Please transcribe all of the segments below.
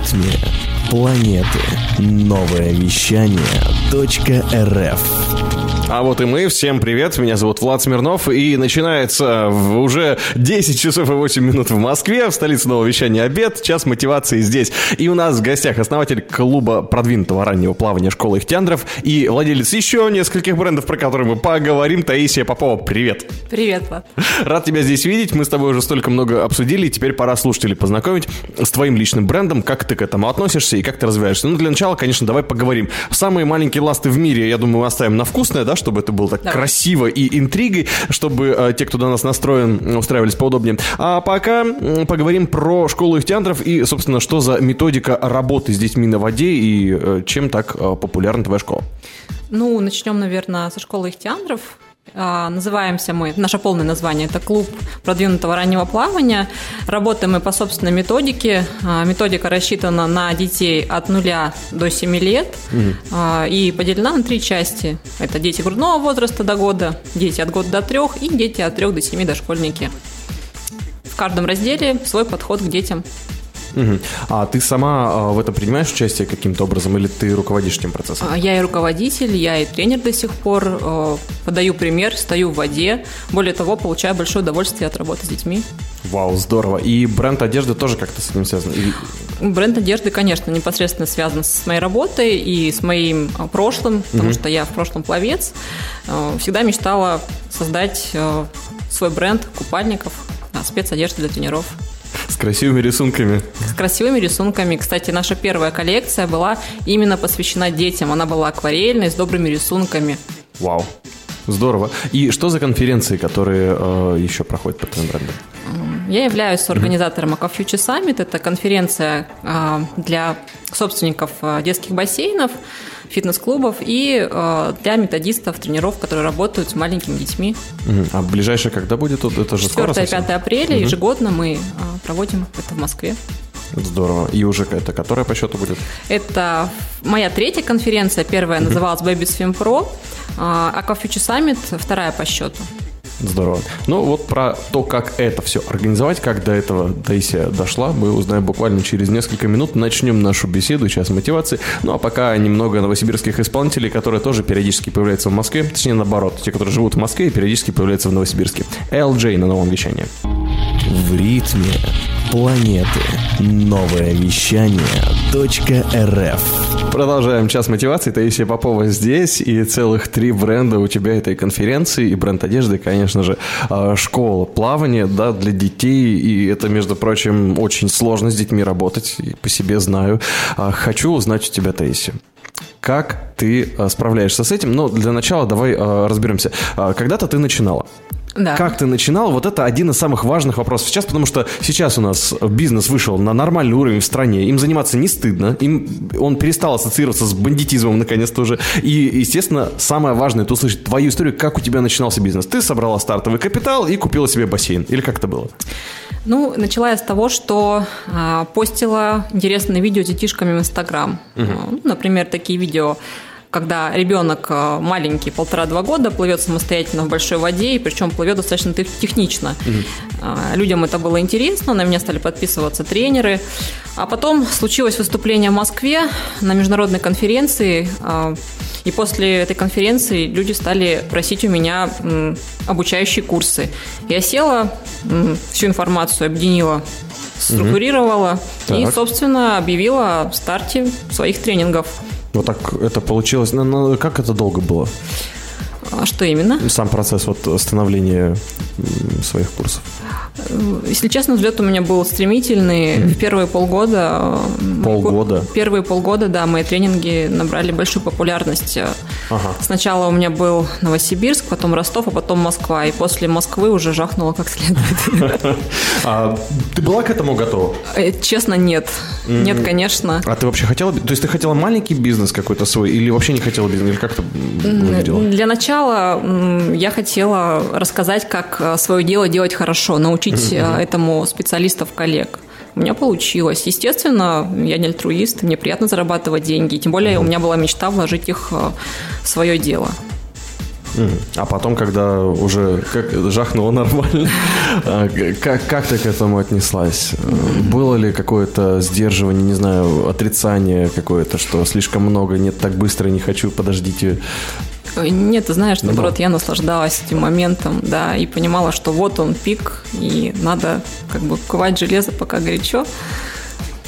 ритме планеты. Новое вещание .рф а вот и мы. Всем привет. Меня зовут Влад Смирнов. И начинается уже 10 часов и 8 минут в Москве. В столице нового вещания обед. Час мотивации здесь. И у нас в гостях основатель клуба продвинутого раннего плавания школы Ихтяндров и владелец еще нескольких брендов, про которые мы поговорим. Таисия Попова, привет. Привет, Влад. Рад тебя здесь видеть. Мы с тобой уже столько много обсудили. И теперь пора слушателей познакомить с твоим личным брендом. Как ты к этому относишься и как ты развиваешься. Ну, для начала, конечно, давай поговорим. Самые маленькие ласты в мире, я думаю, оставим на вкусное, да, чтобы это было так Давай. красиво и интригой, чтобы э, те, кто до нас настроен, устраивались поудобнее. А пока поговорим про школу ихтиандров и, собственно, что за методика работы с детьми на воде и э, чем так э, популярна твоя школа. Ну, начнем, наверное, со школы ихтиандров. А, называемся мы, наше полное название – это клуб продвинутого раннего плавания. Работаем мы по собственной методике. А, методика рассчитана на детей от 0 до 7 лет угу. и поделена на три части. Это дети грудного возраста до года, дети от года до 3 и дети от 3 до 7 дошкольники. В каждом разделе свой подход к детям. Угу. А ты сама а, в этом принимаешь участие каким-то образом или ты руководишь этим процессом? А, я и руководитель, я и тренер до сих пор. А, подаю пример, стою в воде. Более того, получаю большое удовольствие от работы с детьми. Вау, здорово. И бренд одежды тоже как-то с этим связан? Или... Бренд одежды, конечно, непосредственно связан с моей работой и с моим прошлым, потому угу. что я в прошлом пловец. Всегда мечтала создать свой бренд купальников, спецодежды для тренеров. С красивыми рисунками. С красивыми рисунками. Кстати, наша первая коллекция была именно посвящена детям. Она была акварельной, с добрыми рисунками. Вау. Здорово. И что за конференции, которые э, еще проходят под твоим брендом? Я являюсь организатором Aqua Future Summit. Это конференция э, для собственников э, детских бассейнов фитнес-клубов и э, для методистов, тренеров, которые работают с маленькими детьми. А ближайшее когда будет? Это же 4 скоро 5 апреля угу. ежегодно мы э, проводим это в Москве. Здорово. И уже это которая по счету будет? Это моя третья конференция. Первая называлась Baby Swim Pro. Aqua Future Summit вторая по счету. Здорово. Ну вот про то, как это все организовать, как до этого Таисия дошла, мы узнаем буквально через несколько минут. Начнем нашу беседу, сейчас мотивации. Ну а пока немного новосибирских исполнителей, которые тоже периодически появляются в Москве. Точнее наоборот, те, которые живут в Москве, периодически появляются в Новосибирске. LJ на новом вещании. В ритме планеты. Новое вещание .рф Продолжаем час мотивации. Таисия Попова здесь. И целых три бренда у тебя этой конференции. И бренд одежды, конечно же, а, школа плавания да, для детей. И это, между прочим, очень сложно с детьми работать. И по себе знаю. А, хочу узнать у тебя, Таисия. Как ты а, справляешься с этим? Но для начала давай разберемся. Когда-то ты начинала. Да. Как ты начинал? Вот это один из самых важных вопросов сейчас, потому что сейчас у нас бизнес вышел на нормальный уровень в стране, им заниматься не стыдно, им, он перестал ассоциироваться с бандитизмом наконец-то уже. И, естественно, самое важное это услышать твою историю, как у тебя начинался бизнес. Ты собрала стартовый капитал и купила себе бассейн. Или как это было? Ну, начала я с того, что а, постила интересные видео с детишками в Инстаграм. Угу. например, такие видео когда ребенок э, маленький, полтора-два года, плывет самостоятельно в большой воде, и причем плывет достаточно технично. Угу. Людям это было интересно, на меня стали подписываться тренеры. А потом случилось выступление в Москве на международной конференции, э, и после этой конференции люди стали просить у меня обучающие курсы. Я села, всю информацию объединила структурировала угу. и, собственно, объявила о старте своих тренингов. Вот так это получилось. Как это долго было? А что именно? Сам процесс вот становления своих курсов. Если честно, взлет у меня был стремительный. В первые полгода... Э, полгода? Первые полгода, да, мои тренинги набрали большую популярность. Ага. Сначала у меня был Новосибирск, потом Ростов, а потом Москва. И после Москвы уже жахнуло как следует. А ты была к этому готова? Э, честно, нет. Нет, конечно. А ты вообще хотела... То есть ты хотела маленький бизнес какой-то свой или вообще не хотела бизнес? Или как это выглядело? Для начала я хотела рассказать, как э, свое дело делать хорошо, научить mm-hmm. этому специалистов-коллег. У меня получилось. Естественно, я не альтруист, мне приятно зарабатывать деньги. Тем более у меня была мечта вложить их э, в свое дело. А потом, когда уже как, жахнуло нормально, а, как, как ты к этому отнеслась? Было ли какое-то сдерживание, не знаю, отрицание какое-то, что слишком много, нет, так быстро, не хочу, подождите? Нет, ты знаешь, наоборот, да. я наслаждалась этим моментом, да, и понимала, что вот он пик, и надо как бы ковать железо, пока горячо.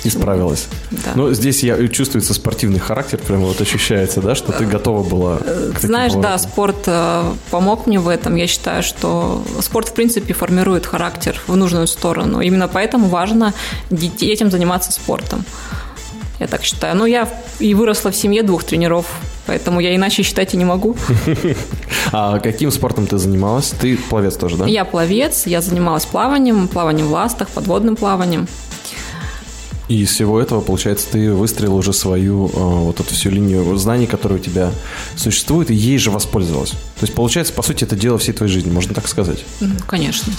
И справилась. Да. Но здесь я чувствуется спортивный характер, прямо вот ощущается, да, что ты готова была. Знаешь, да, спорт э, помог мне в этом. Я считаю, что спорт в принципе формирует характер в нужную сторону. Именно поэтому важно детям заниматься спортом. Я так считаю. Но я и выросла в семье двух тренеров, поэтому я иначе считать и не могу. А каким спортом ты занималась? Ты пловец тоже, да? Я пловец, я занималась плаванием, плаванием в ластах, подводным плаванием. И из всего этого, получается, ты выстроил уже свою э, вот эту всю линию знаний, которая у тебя существует, и ей же воспользовалась. То есть, получается, по сути, это дело всей твоей жизни, можно так сказать? Конечно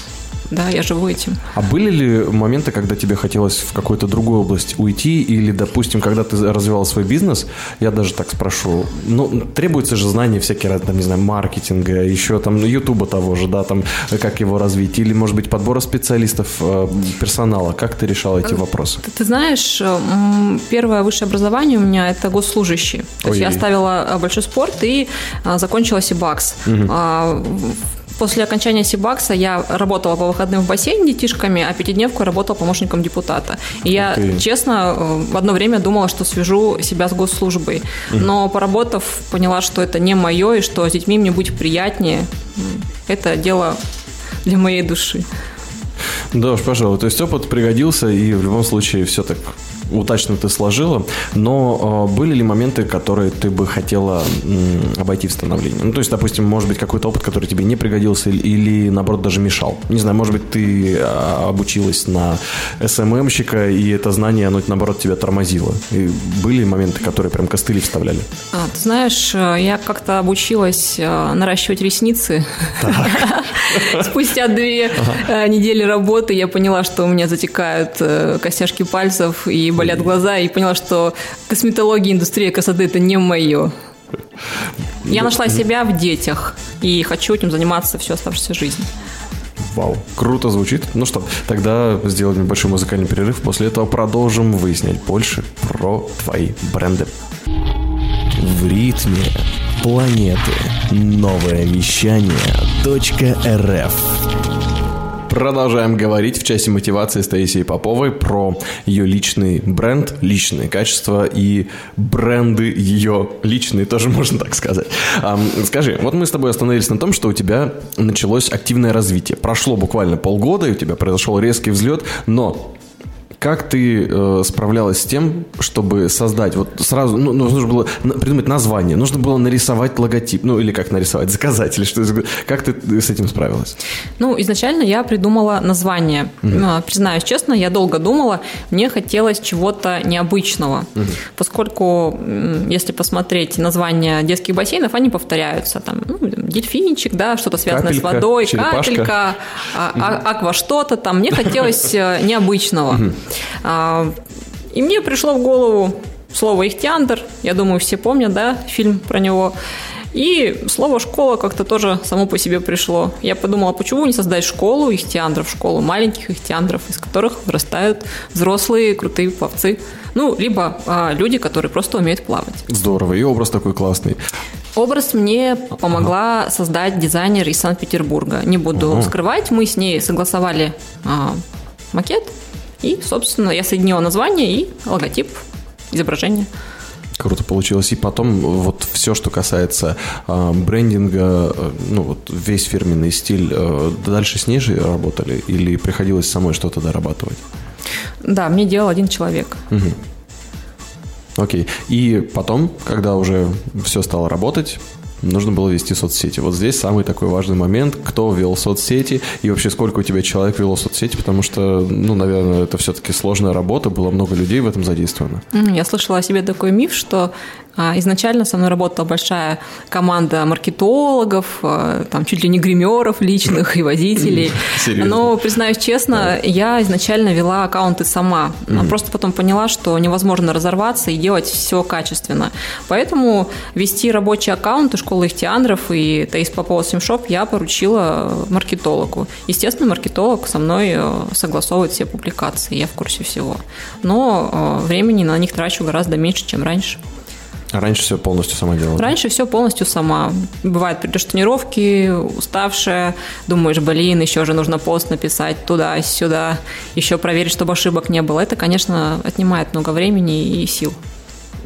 да, я живу этим. А были ли моменты, когда тебе хотелось в какую-то другую область уйти, или, допустим, когда ты развивал свой бизнес, я даже так спрошу, ну, требуется же знание всякие там, не знаю, маркетинга, еще там, ну, ютуба того же, да, там, как его развить, или, может быть, подбора специалистов, э, персонала, как ты решал эти вопросы? Ты, ты знаешь, первое высшее образование у меня это госслужащий. То есть я оставила э, большой спорт и закончила СИБАКС. Угу. После окончания Сибакса я работала по выходным в бассейне детишками, а пятидневку работала помощником депутата. И я, okay. честно, э, в одно время думала, что свяжу себя с госслужбой. Но поработав, поняла, что это не мое, и что с детьми мне будет приятнее. Это дело для моей души. Да уж, пожалуй. То есть опыт пригодился, и в любом случае все так удачно ты сложила, но э, были ли моменты, которые ты бы хотела обойти в становлении? Ну, то есть, допустим, может быть, какой-то опыт, который тебе не пригодился или, или наоборот, даже мешал? Не знаю, может быть, ты а, обучилась на СММщика, и это знание, оно, наоборот, тебя тормозило? И были моменты, которые прям костыли вставляли? А, ты знаешь, э, я как-то обучилась э, наращивать ресницы. Спустя две недели работы я поняла, что у меня затекают костяшки пальцев и болят глаза, и поняла, что косметология, индустрия красоты – это не мое. Я нашла себя в детях и хочу этим заниматься всю оставшуюся жизнь. Вау, круто звучит. Ну что, тогда сделаем небольшой музыкальный перерыв. После этого продолжим выяснять больше про твои бренды. В ритме планеты. Новое вещание .рф Продолжаем говорить в части мотивации с Таисией Поповой про ее личный бренд, личные качества и бренды ее личные, тоже можно так сказать. Скажи, вот мы с тобой остановились на том, что у тебя началось активное развитие. Прошло буквально полгода, и у тебя произошел резкий взлет, но как ты э, справлялась с тем, чтобы создать, вот сразу, ну, ну нужно было придумать название, нужно было нарисовать логотип, ну, или как нарисовать, заказать, или что Как ты с этим справилась? Ну, изначально я придумала название. Mm-hmm. Признаюсь честно, я долго думала, мне хотелось чего-то необычного, mm-hmm. поскольку, если посмотреть названия детских бассейнов, они повторяются, там, ну, дельфинчик, да, что-то связанное капелька, с водой, черепашка. капелька, а, аква что-то там, мне хотелось э, необычного. Mm-hmm. А, и мне пришло в голову слово «ихтиандр». Я думаю, все помнят, да, фильм про него. И слово «школа» как-то тоже само по себе пришло. Я подумала, почему не создать школу ихтиандров, школу маленьких ихтиандров, из которых вырастают взрослые крутые пловцы. Ну, либо а, люди, которые просто умеют плавать. Здорово, и образ такой классный. Образ мне помогла создать дизайнер из Санкт-Петербурга. Не буду ага. скрывать, мы с ней согласовали а, макет, и, собственно, я соединила название и логотип, изображение. Круто получилось. И потом вот все, что касается э, брендинга, э, ну вот весь фирменный стиль, э, дальше с ней же работали или приходилось самой что-то дорабатывать? Да, мне делал один человек. Угу. Окей. И потом, когда уже все стало работать, нужно было вести соцсети. Вот здесь самый такой важный момент, кто вел соцсети и вообще сколько у тебя человек вело соцсети, потому что, ну, наверное, это все-таки сложная работа, было много людей в этом задействовано. Я слышала о себе такой миф, что изначально со мной работала большая команда маркетологов, а, там чуть ли не гримеров личных и водителей. Серьезно? Но, признаюсь честно, я изначально вела аккаунты сама. Mm-hmm. Просто потом поняла, что невозможно разорваться и делать все качественно. Поэтому вести рабочие аккаунты школы ихтиандров и Таис Попова Симшоп я поручила маркетологу. Естественно, маркетолог со мной э, согласовывает все публикации, я в курсе всего. Но э, времени на них трачу гораздо меньше, чем раньше. А раньше все полностью сама делала? Раньше все полностью сама. Бывает, придешь тренировки, уставшая, думаешь, блин, еще же нужно пост написать туда-сюда, еще проверить, чтобы ошибок не было. Это, конечно, отнимает много времени и сил.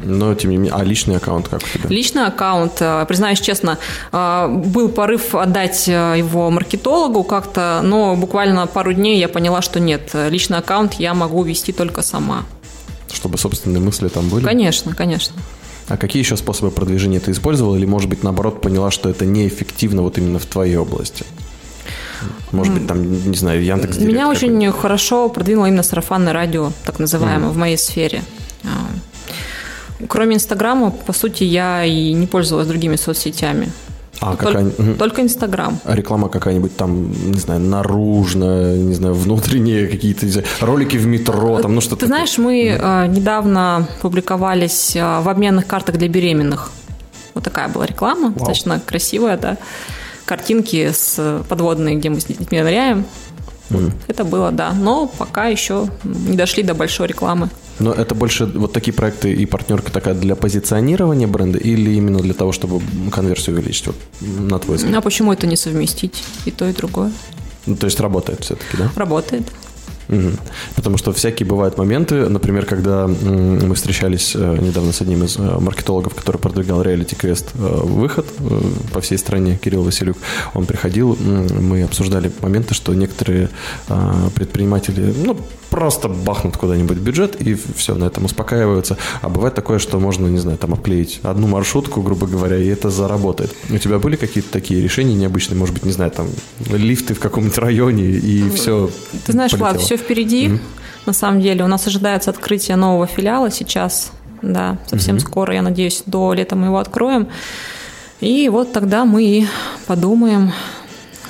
Но, тем не менее, а личный аккаунт как у тебя? Личный аккаунт, э, признаюсь честно, э, был порыв отдать э, его маркетологу как-то, но буквально пару дней я поняла, что нет, личный аккаунт я могу вести только сама. Чтобы собственные мысли там были? Конечно, конечно. А какие еще способы продвижения ты использовала? Или, может быть, наоборот, поняла, что это неэффективно вот именно в твоей области? Может быть, там, не знаю, Яндекс Меня очень хорошо продвинуло именно сарафанное радио, так называемое, mm. в моей сфере. А, Кроме Инстаграма, по сути, я и не пользовалась другими соцсетями. А, только, только Инстаграм. А реклама какая-нибудь там, не знаю, наружная, не знаю, внутренние какие-то, не знаю, ролики в метро, там, ну что-то. Ты знаешь, мы да. э, недавно публиковались э, в обменных картах для беременных. Вот такая была реклама, Вау. достаточно красивая, да. Картинки с подводные, где мы с детьми ныряем. Mm. Это было, да. Но пока еще не дошли до большой рекламы. Но это больше вот такие проекты и партнерка такая для позиционирования бренда или именно для того, чтобы конверсию увеличить, вот, на твой взгляд? А почему это не совместить? И то, и другое. Ну, то есть работает все-таки, да? Работает. Угу. Потому что всякие бывают моменты, например, когда мы встречались э, недавно с одним из э, маркетологов, который продвигал реалити квест э, выход по всей стране, Кирилл Василюк, он приходил, мы обсуждали моменты, что некоторые предприниматели, ну, просто бахнут куда-нибудь бюджет и все, на этом успокаиваются. А бывает такое, что можно, не знаю, там обклеить одну маршрутку, грубо говоря, и это заработает. У тебя были какие-то такие решения необычные, может быть, не знаю, там лифты в каком-нибудь районе и все Ты знаешь, полетело. Влад, все впереди. Mm-hmm. На самом деле у нас ожидается открытие нового филиала сейчас. Да, совсем mm-hmm. скоро, я надеюсь, до лета мы его откроем. И вот тогда мы подумаем,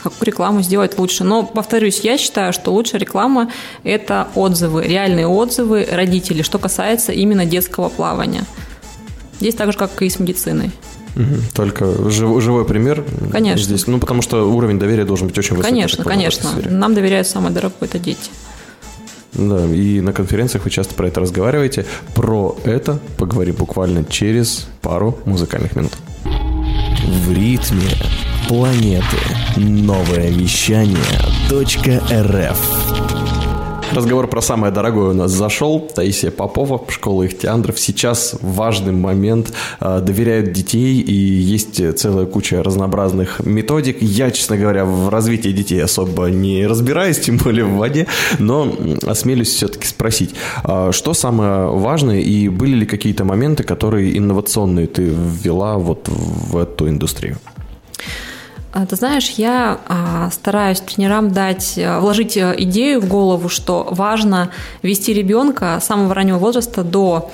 какую рекламу сделать лучше. Но, повторюсь, я считаю, что лучшая реклама – это отзывы, реальные отзывы родителей, что касается именно детского плавания. Здесь так же, как и с медициной. Только жив, живой пример конечно. здесь. Ну, потому что уровень доверия должен быть очень высокий. Конечно, конечно. Нам доверяют самое дорогое – это дети. Да, и на конференциях вы часто про это разговариваете. Про это поговорим буквально через пару музыкальных минут. В ритме планеты. Новое вещание .рф Разговор про самое дорогое у нас зашел. Таисия Попова, школа ихтиандров. Сейчас важный момент. А, доверяют детей, и есть целая куча разнообразных методик. Я, честно говоря, в развитии детей особо не разбираюсь, тем более в воде, но осмелюсь все-таки спросить, а, что самое важное, и были ли какие-то моменты, которые инновационные ты ввела вот в эту индустрию? А, ты знаешь, я а, стараюсь тренерам дать, а, вложить идею в голову, что важно вести ребенка с самого раннего возраста до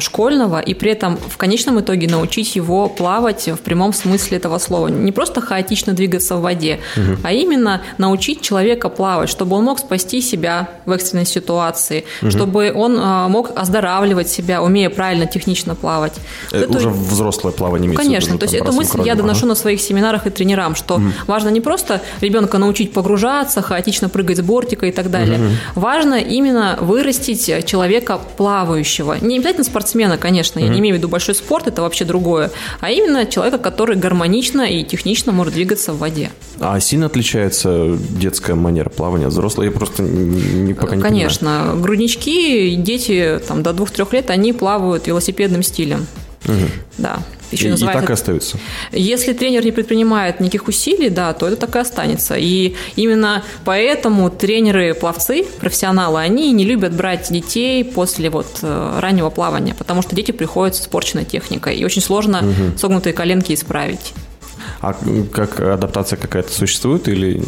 школьного и при этом в конечном итоге научить его плавать в прямом смысле этого слова. Не просто хаотично двигаться в воде, угу. а именно научить человека плавать, чтобы он мог спасти себя в экстренной ситуации, угу. чтобы он мог оздоравливать себя, умея правильно, технично плавать. Это, это уже взрослое плавание. Конечно, виду, то есть эту мысль я доношу ага. на своих семинарах и тренерам, что mm. важно не просто ребенка научить погружаться, хаотично прыгать с бортика и так далее. Mm-hmm. Важно именно вырастить человека плавающего. Не обязательно спортсмена, конечно, mm-hmm. я не имею в виду большой спорт, это вообще другое, а именно человека, который гармонично и технично может двигаться в воде. А сильно отличается детская манера плавания от взрослой? Я просто не, пока не Конечно. Понимаю. Груднички, дети там, до двух-трех лет, они плавают велосипедным стилем. Угу. Да. Еще и, и так и остается. Если тренер не предпринимает никаких усилий, да, то это так и останется. И именно поэтому тренеры-пловцы, профессионалы, они не любят брать детей после вот э, раннего плавания, потому что дети приходят с испорченной техникой, и очень сложно угу. согнутые коленки исправить. А как адаптация какая-то существует или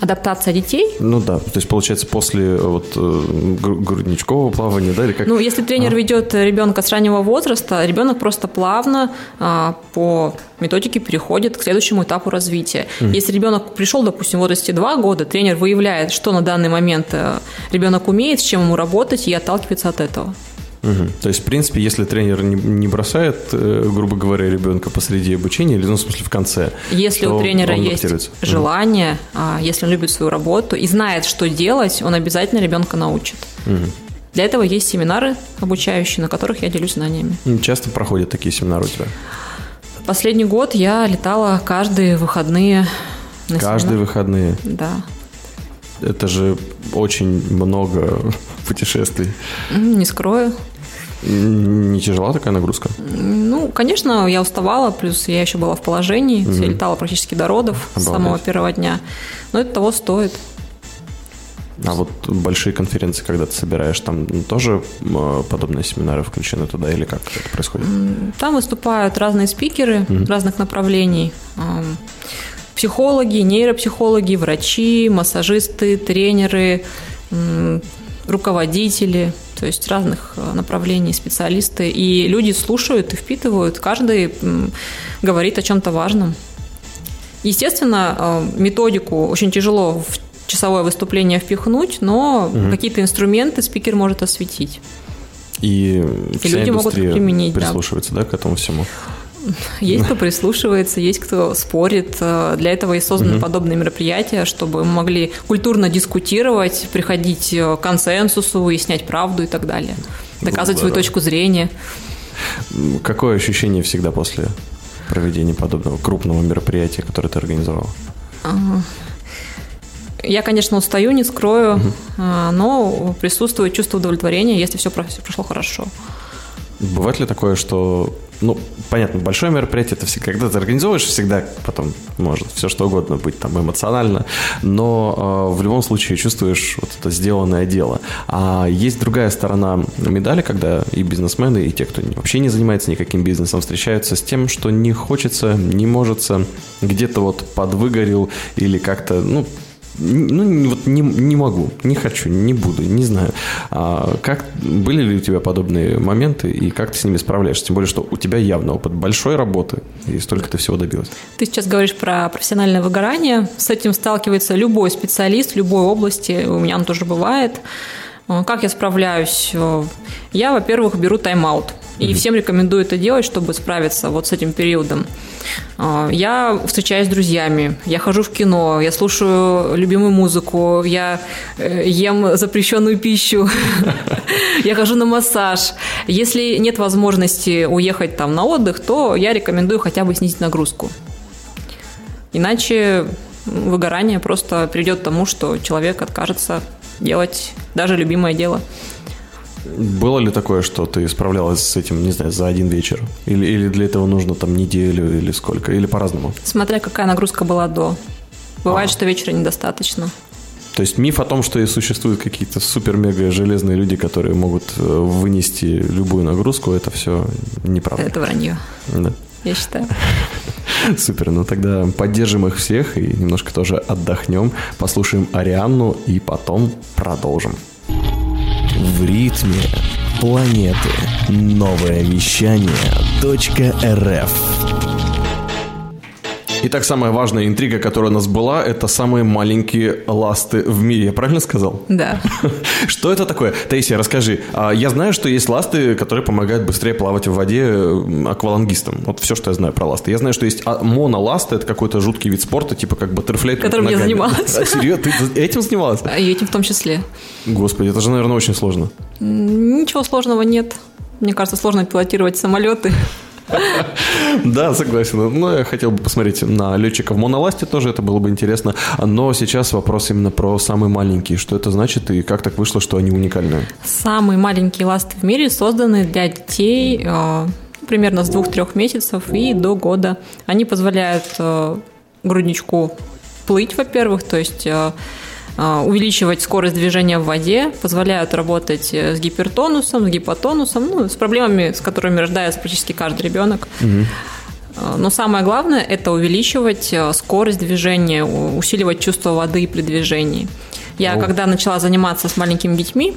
адаптация детей. Ну да, то есть получается после вот э, грудничкового плавания, да, или как? Ну, если тренер а. ведет ребенка с раннего возраста, ребенок просто плавно а, по методике переходит к следующему этапу развития. Mm. Если ребенок пришел, допустим, в возрасте 2 года, тренер выявляет, что на данный момент э, ребенок умеет, с чем ему работать, и отталкивается от этого. Угу. То есть, в принципе, если тренер не, не бросает, э, грубо говоря, ребенка посреди обучения, или, ну, в смысле, в конце. Если у тренера есть желание, угу. если он любит свою работу и знает, что делать, он обязательно ребенка научит. Угу. Для этого есть семинары обучающие, на которых я делюсь знаниями. Часто проходят такие семинары у тебя? Последний год я летала каждые выходные. На каждые семинар. выходные? Да. Это же очень много путешествий. Не скрою. Не тяжела такая нагрузка? Ну, конечно, я уставала, плюс я еще была в положении, mm-hmm. я летала практически до родов Обалдеть. с самого первого дня. Но это того стоит. А вот большие конференции, когда ты собираешь, там тоже подобные семинары включены туда или как это происходит? Там выступают разные спикеры mm-hmm. разных направлений. Психологи, нейропсихологи, врачи, массажисты, тренеры, руководители, то есть разных э, направлений специалисты. И люди слушают и впитывают, каждый говорит о чем-то важном. Естественно, э, методику очень тяжело в часовое выступление впихнуть, но угу. какие-то инструменты спикер может осветить. И, и люди могут применить. Прислушиваться, да. да, к этому всему. Есть кто прислушивается, есть кто спорит. Э, для этого и созданы угу. подобные мероприятия, чтобы мы могли культурно дискутировать, приходить к консенсусу, выяснять правду и так далее. Доказывать свою точку зрения. Какое ощущение всегда после проведения подобного крупного мероприятия, которое ты организовал? Я, конечно, устаю, не скрою, угу. но присутствует чувство удовлетворения, если все прошло хорошо. Бывает ли такое, что, ну, понятно, большое мероприятие, это всегда, когда ты организовываешь, всегда потом может все что угодно быть там эмоционально, но э, в любом случае чувствуешь вот это сделанное дело. А есть другая сторона медали, когда и бизнесмены, и те, кто вообще не занимается никаким бизнесом, встречаются с тем, что не хочется, не может, где-то вот подвыгорел или как-то, ну, ну, вот не, не могу, не хочу, не буду, не знаю. А как, были ли у тебя подобные моменты и как ты с ними справляешься? Тем более, что у тебя явно опыт большой работы и столько ты всего добилась. Ты сейчас говоришь про профессиональное выгорание. С этим сталкивается любой специалист в любой области. У меня он тоже бывает. А, как я справляюсь? Я, во-первых, беру тайм-аут. И всем рекомендую это делать, чтобы справиться вот с этим периодом. А, я встречаюсь с друзьями, я хожу в кино, я слушаю любимую музыку, я э, ем запрещенную пищу, я хожу на массаж. Если нет возможности уехать там на отдых, то я рекомендую хотя бы снизить нагрузку. Иначе выгорание просто придет к тому, что человек откажется делать даже любимое дело. Было ли такое, что ты справлялась с этим, не знаю, за один вечер? Или, или для этого нужно там неделю или сколько? Или по-разному? Смотря какая нагрузка была до. Бывает, а. что вечера недостаточно. То есть миф о том, что и существуют какие-то супер-мега железные люди, которые могут э, вынести любую нагрузку, это все неправда. Это вранье. Да. Я считаю. Супер, ну тогда поддержим их всех и немножко тоже отдохнем, послушаем Арианну и потом продолжим. В ритме планеты. Новое вещание .рф Итак, самая важная интрига, которая у нас была, это самые маленькие ласты в мире. Я правильно сказал? Да. Что это такое? Таисия, расскажи. А, я знаю, что есть ласты, которые помогают быстрее плавать в воде аквалангистам. Вот все, что я знаю про ласты. Я знаю, что есть а, моноласты, это какой-то жуткий вид спорта, типа как баттерфляй. Которым я занималась. А, серьезно? Ты этим занималась? И этим в том числе. Господи, это же, наверное, очень сложно. Ничего сложного нет. Мне кажется, сложно пилотировать самолеты. Да, согласен. Но ну, я хотел бы посмотреть на летчиков моноласте тоже, это было бы интересно. Но сейчас вопрос именно про самые маленькие. Что это значит и как так вышло, что они уникальные? Самые маленькие ласты в мире созданы для детей э, примерно с двух-трех месяцев и до года. Они позволяют э, грудничку плыть, во-первых, то есть э, увеличивать скорость движения в воде, позволяют работать э, с гипертонусом, с гипотонусом, ну, с проблемами, с которыми рождается практически каждый ребенок. Угу. Но самое главное – это увеличивать э, скорость движения, усиливать чувство воды при движении. Я, О. когда начала заниматься с маленькими детьми,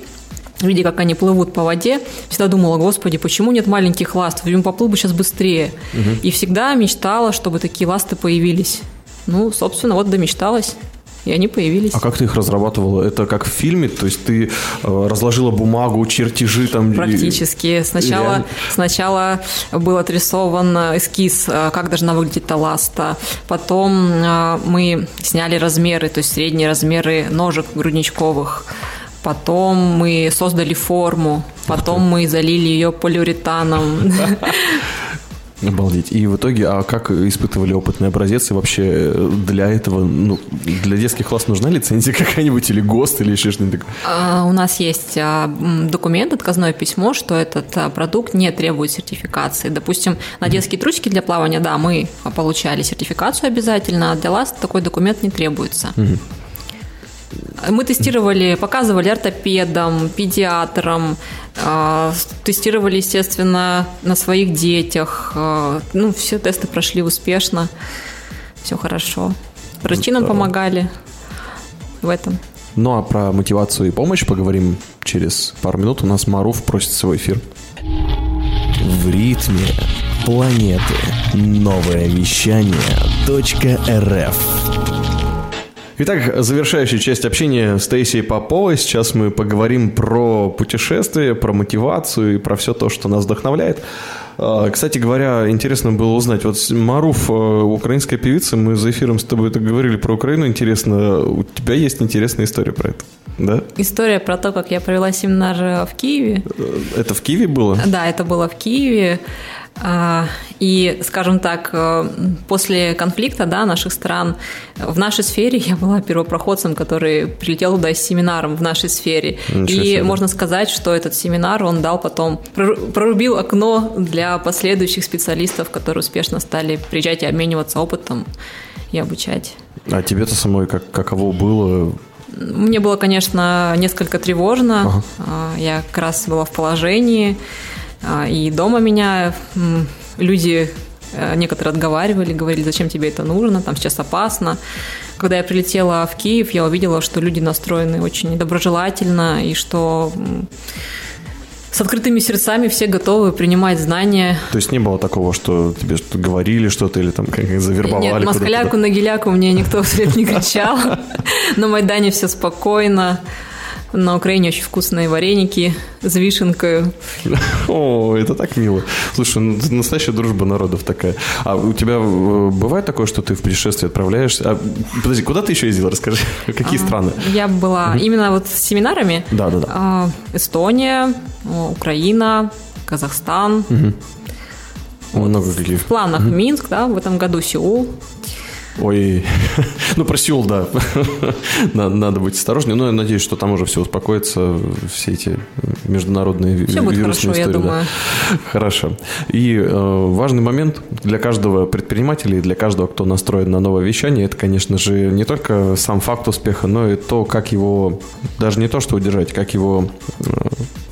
видя, как они плывут по воде, всегда думала, господи, почему нет маленьких ластов? Им поплыл бы сейчас быстрее. Угу. И всегда мечтала, чтобы такие ласты появились. Ну, собственно, вот домечталась. И они появились. А как ты их разрабатывала? Это как в фильме? То есть ты э, разложила бумагу, чертежи там? Практически. Сначала, Реально? сначала был отрисован эскиз, э, как должна выглядеть таласта. Потом э, мы сняли размеры, то есть средние размеры ножек грудничковых. Потом мы создали форму, потом мы залили ее полиуретаном. Обалдеть. И в итоге, а как испытывали опытный образец? И вообще э, для этого, ну, для детских класс нужна лицензия какая-нибудь или ГОСТ или еще что-нибудь такое? А, у нас есть а, документ, отказное письмо, что этот а, продукт не требует сертификации. Допустим, на детские трусики для плавания, да, мы получали сертификацию обязательно, а для ласт такой документ не требуется. Угу. Мы тестировали, показывали ортопедам, педиатрам, а, тестировали, естественно, на своих детях. А, ну, все тесты прошли успешно, все хорошо. Врачи нам помогали в этом. Ну, а про мотивацию и помощь поговорим через пару минут. У нас Маруф просит свой эфир. В ритме планеты. Новое вещание .рф Итак, завершающая часть общения с Таисией Поповой. Сейчас мы поговорим про путешествие, про мотивацию и про все то, что нас вдохновляет. А, кстати говоря, интересно было узнать, вот Маруф, э, украинская певица, мы за эфиром с тобой это говорили про Украину, интересно, у тебя есть интересная история про это? Да? История про то, как я провела семинар в Киеве. Э, это в Киеве было? Да, это было в Киеве. А, и, скажем так, э, после конфликта да, наших стран в нашей сфере я была первопроходцем, который прилетел туда с семинаром в нашей сфере. И можно сказать, что этот семинар он дал потом, прорубил окно для последующих специалистов, которые успешно стали приезжать и обмениваться опытом и обучать. А тебе-то самой как, каково было мне было, конечно, несколько тревожно. Ага. А, я как раз была в положении. А, и дома меня люди э, некоторые отговаривали, говорили, зачем тебе это нужно, там сейчас опасно. Когда я прилетела в Киев, я увидела, что люди настроены очень доброжелательно, и что с открытыми сердцами все готовы принимать знания. То есть не было такого, что тебе что говорили что-то или там как завербовали? Нет, москаляку на геляку мне никто вслед не кричал. На Майдане все спокойно. На Украине очень вкусные вареники с вишенкой. О, это так мило. Слушай, ну, настоящая дружба народов такая. А у тебя э, бывает такое, что ты в путешествие отправляешься? А, подожди, куда ты еще ездила? Расскажи, какие а, страны? Я была именно вот с семинарами. Да, да, да. А, Эстония, Украина, Казахстан. Угу. Вот. Много каких. В планах угу. Минск, да, в этом году Сеул. Ой, ну про Сеул, да, надо быть осторожнее, но я надеюсь, что там уже все успокоится, все эти международные все будет хорошо, истории. Я думаю. Да. Хорошо. И э, важный момент для каждого предпринимателя и для каждого, кто настроен на новое вещание, это, конечно же, не только сам факт успеха, но и то, как его, даже не то, что удержать, как его э,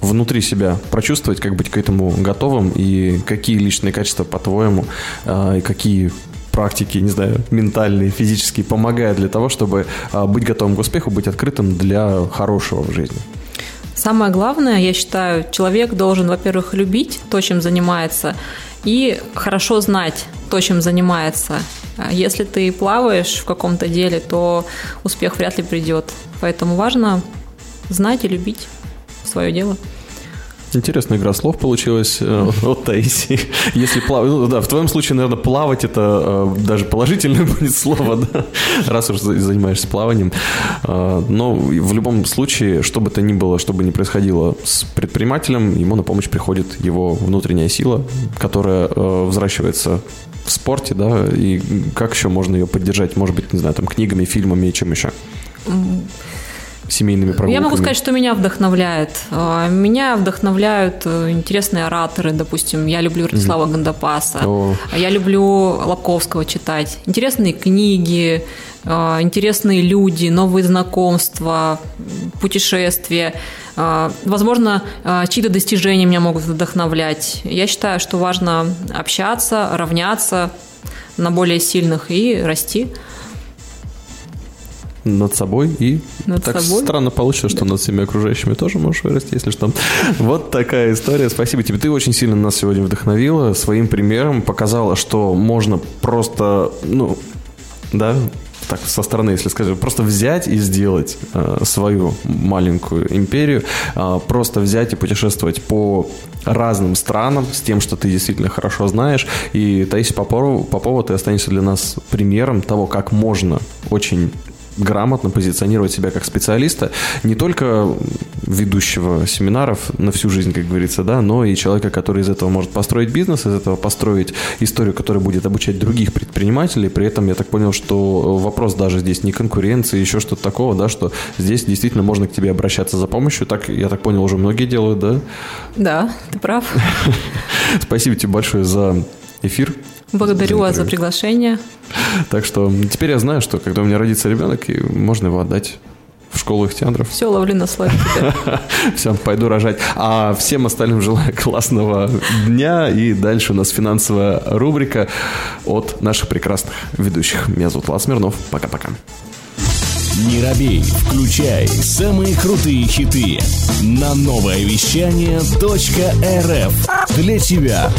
внутри себя прочувствовать, как быть к этому готовым и какие личные качества, по-твоему, э, и какие практики, не знаю, ментальные, физические помогают для того, чтобы а, быть готовым к успеху, быть открытым для хорошего в жизни? Самое главное, я считаю, человек должен, во-первых, любить то, чем занимается, и хорошо знать то, чем занимается. А если ты плаваешь в каком-то деле, то успех вряд ли придет. Поэтому важно знать и любить свое дело. Интересная игра слов получилась э, от Таисии. Если плавать, ну да, в твоем случае, наверное, плавать это э, даже положительное будет слово, да, раз уж занимаешься плаванием. Э, но в любом случае, что бы то ни было, что бы ни происходило с предпринимателем, ему на помощь приходит его внутренняя сила, которая взращивается в спорте, да, и как еще можно ее поддержать, может быть, не знаю, там книгами, фильмами и чем еще? Семейными прогулками? Я могу сказать, что меня вдохновляет. А, меня вдохновляют э, интересные ораторы, допустим. Я люблю Ростислава mm. Гандапаса. О. Я люблю Лобковского читать. Интересные книги, а, интересные люди, новые знакомства, путешествия. А, возможно, чьи-то достижения меня могут вдохновлять. Я считаю, что важно общаться, равняться на более сильных и расти над собой и над так собой? странно получится, что да. над всеми окружающими тоже можешь вырасти, если что. Вот такая история. Спасибо тебе. Ты очень сильно нас сегодня вдохновила своим примером, показала, что можно просто, ну, да, так со стороны, если сказать, просто взять и сделать э, свою маленькую империю, э, просто взять и путешествовать по разным странам с тем, что ты действительно хорошо знаешь. И Таисия Попова, Попова ты останешься для нас примером того, как можно очень грамотно позиционировать себя как специалиста, не только ведущего семинаров на всю жизнь, как говорится, да, но и человека, который из этого может построить бизнес, из этого построить историю, которая будет обучать других предпринимателей. При этом я так понял, что вопрос даже здесь не конкуренции, еще что-то такого, да, что здесь действительно можно к тебе обращаться за помощью. Так, я так понял, уже многие делают, да? Да, ты прав. Спасибо тебе большое за эфир. Благодарю вас за приглашение. Так что теперь я знаю, что когда у меня родится ребенок, и можно его отдать в школу ихтиандров. Все, ловлю на слове Все, пойду рожать. А всем остальным желаю классного дня. И дальше у нас финансовая рубрика от наших прекрасных ведущих. Меня зовут Влад Смирнов. Пока-пока. Не робей, включай самые крутые хиты на новое вещание .рф для тебя.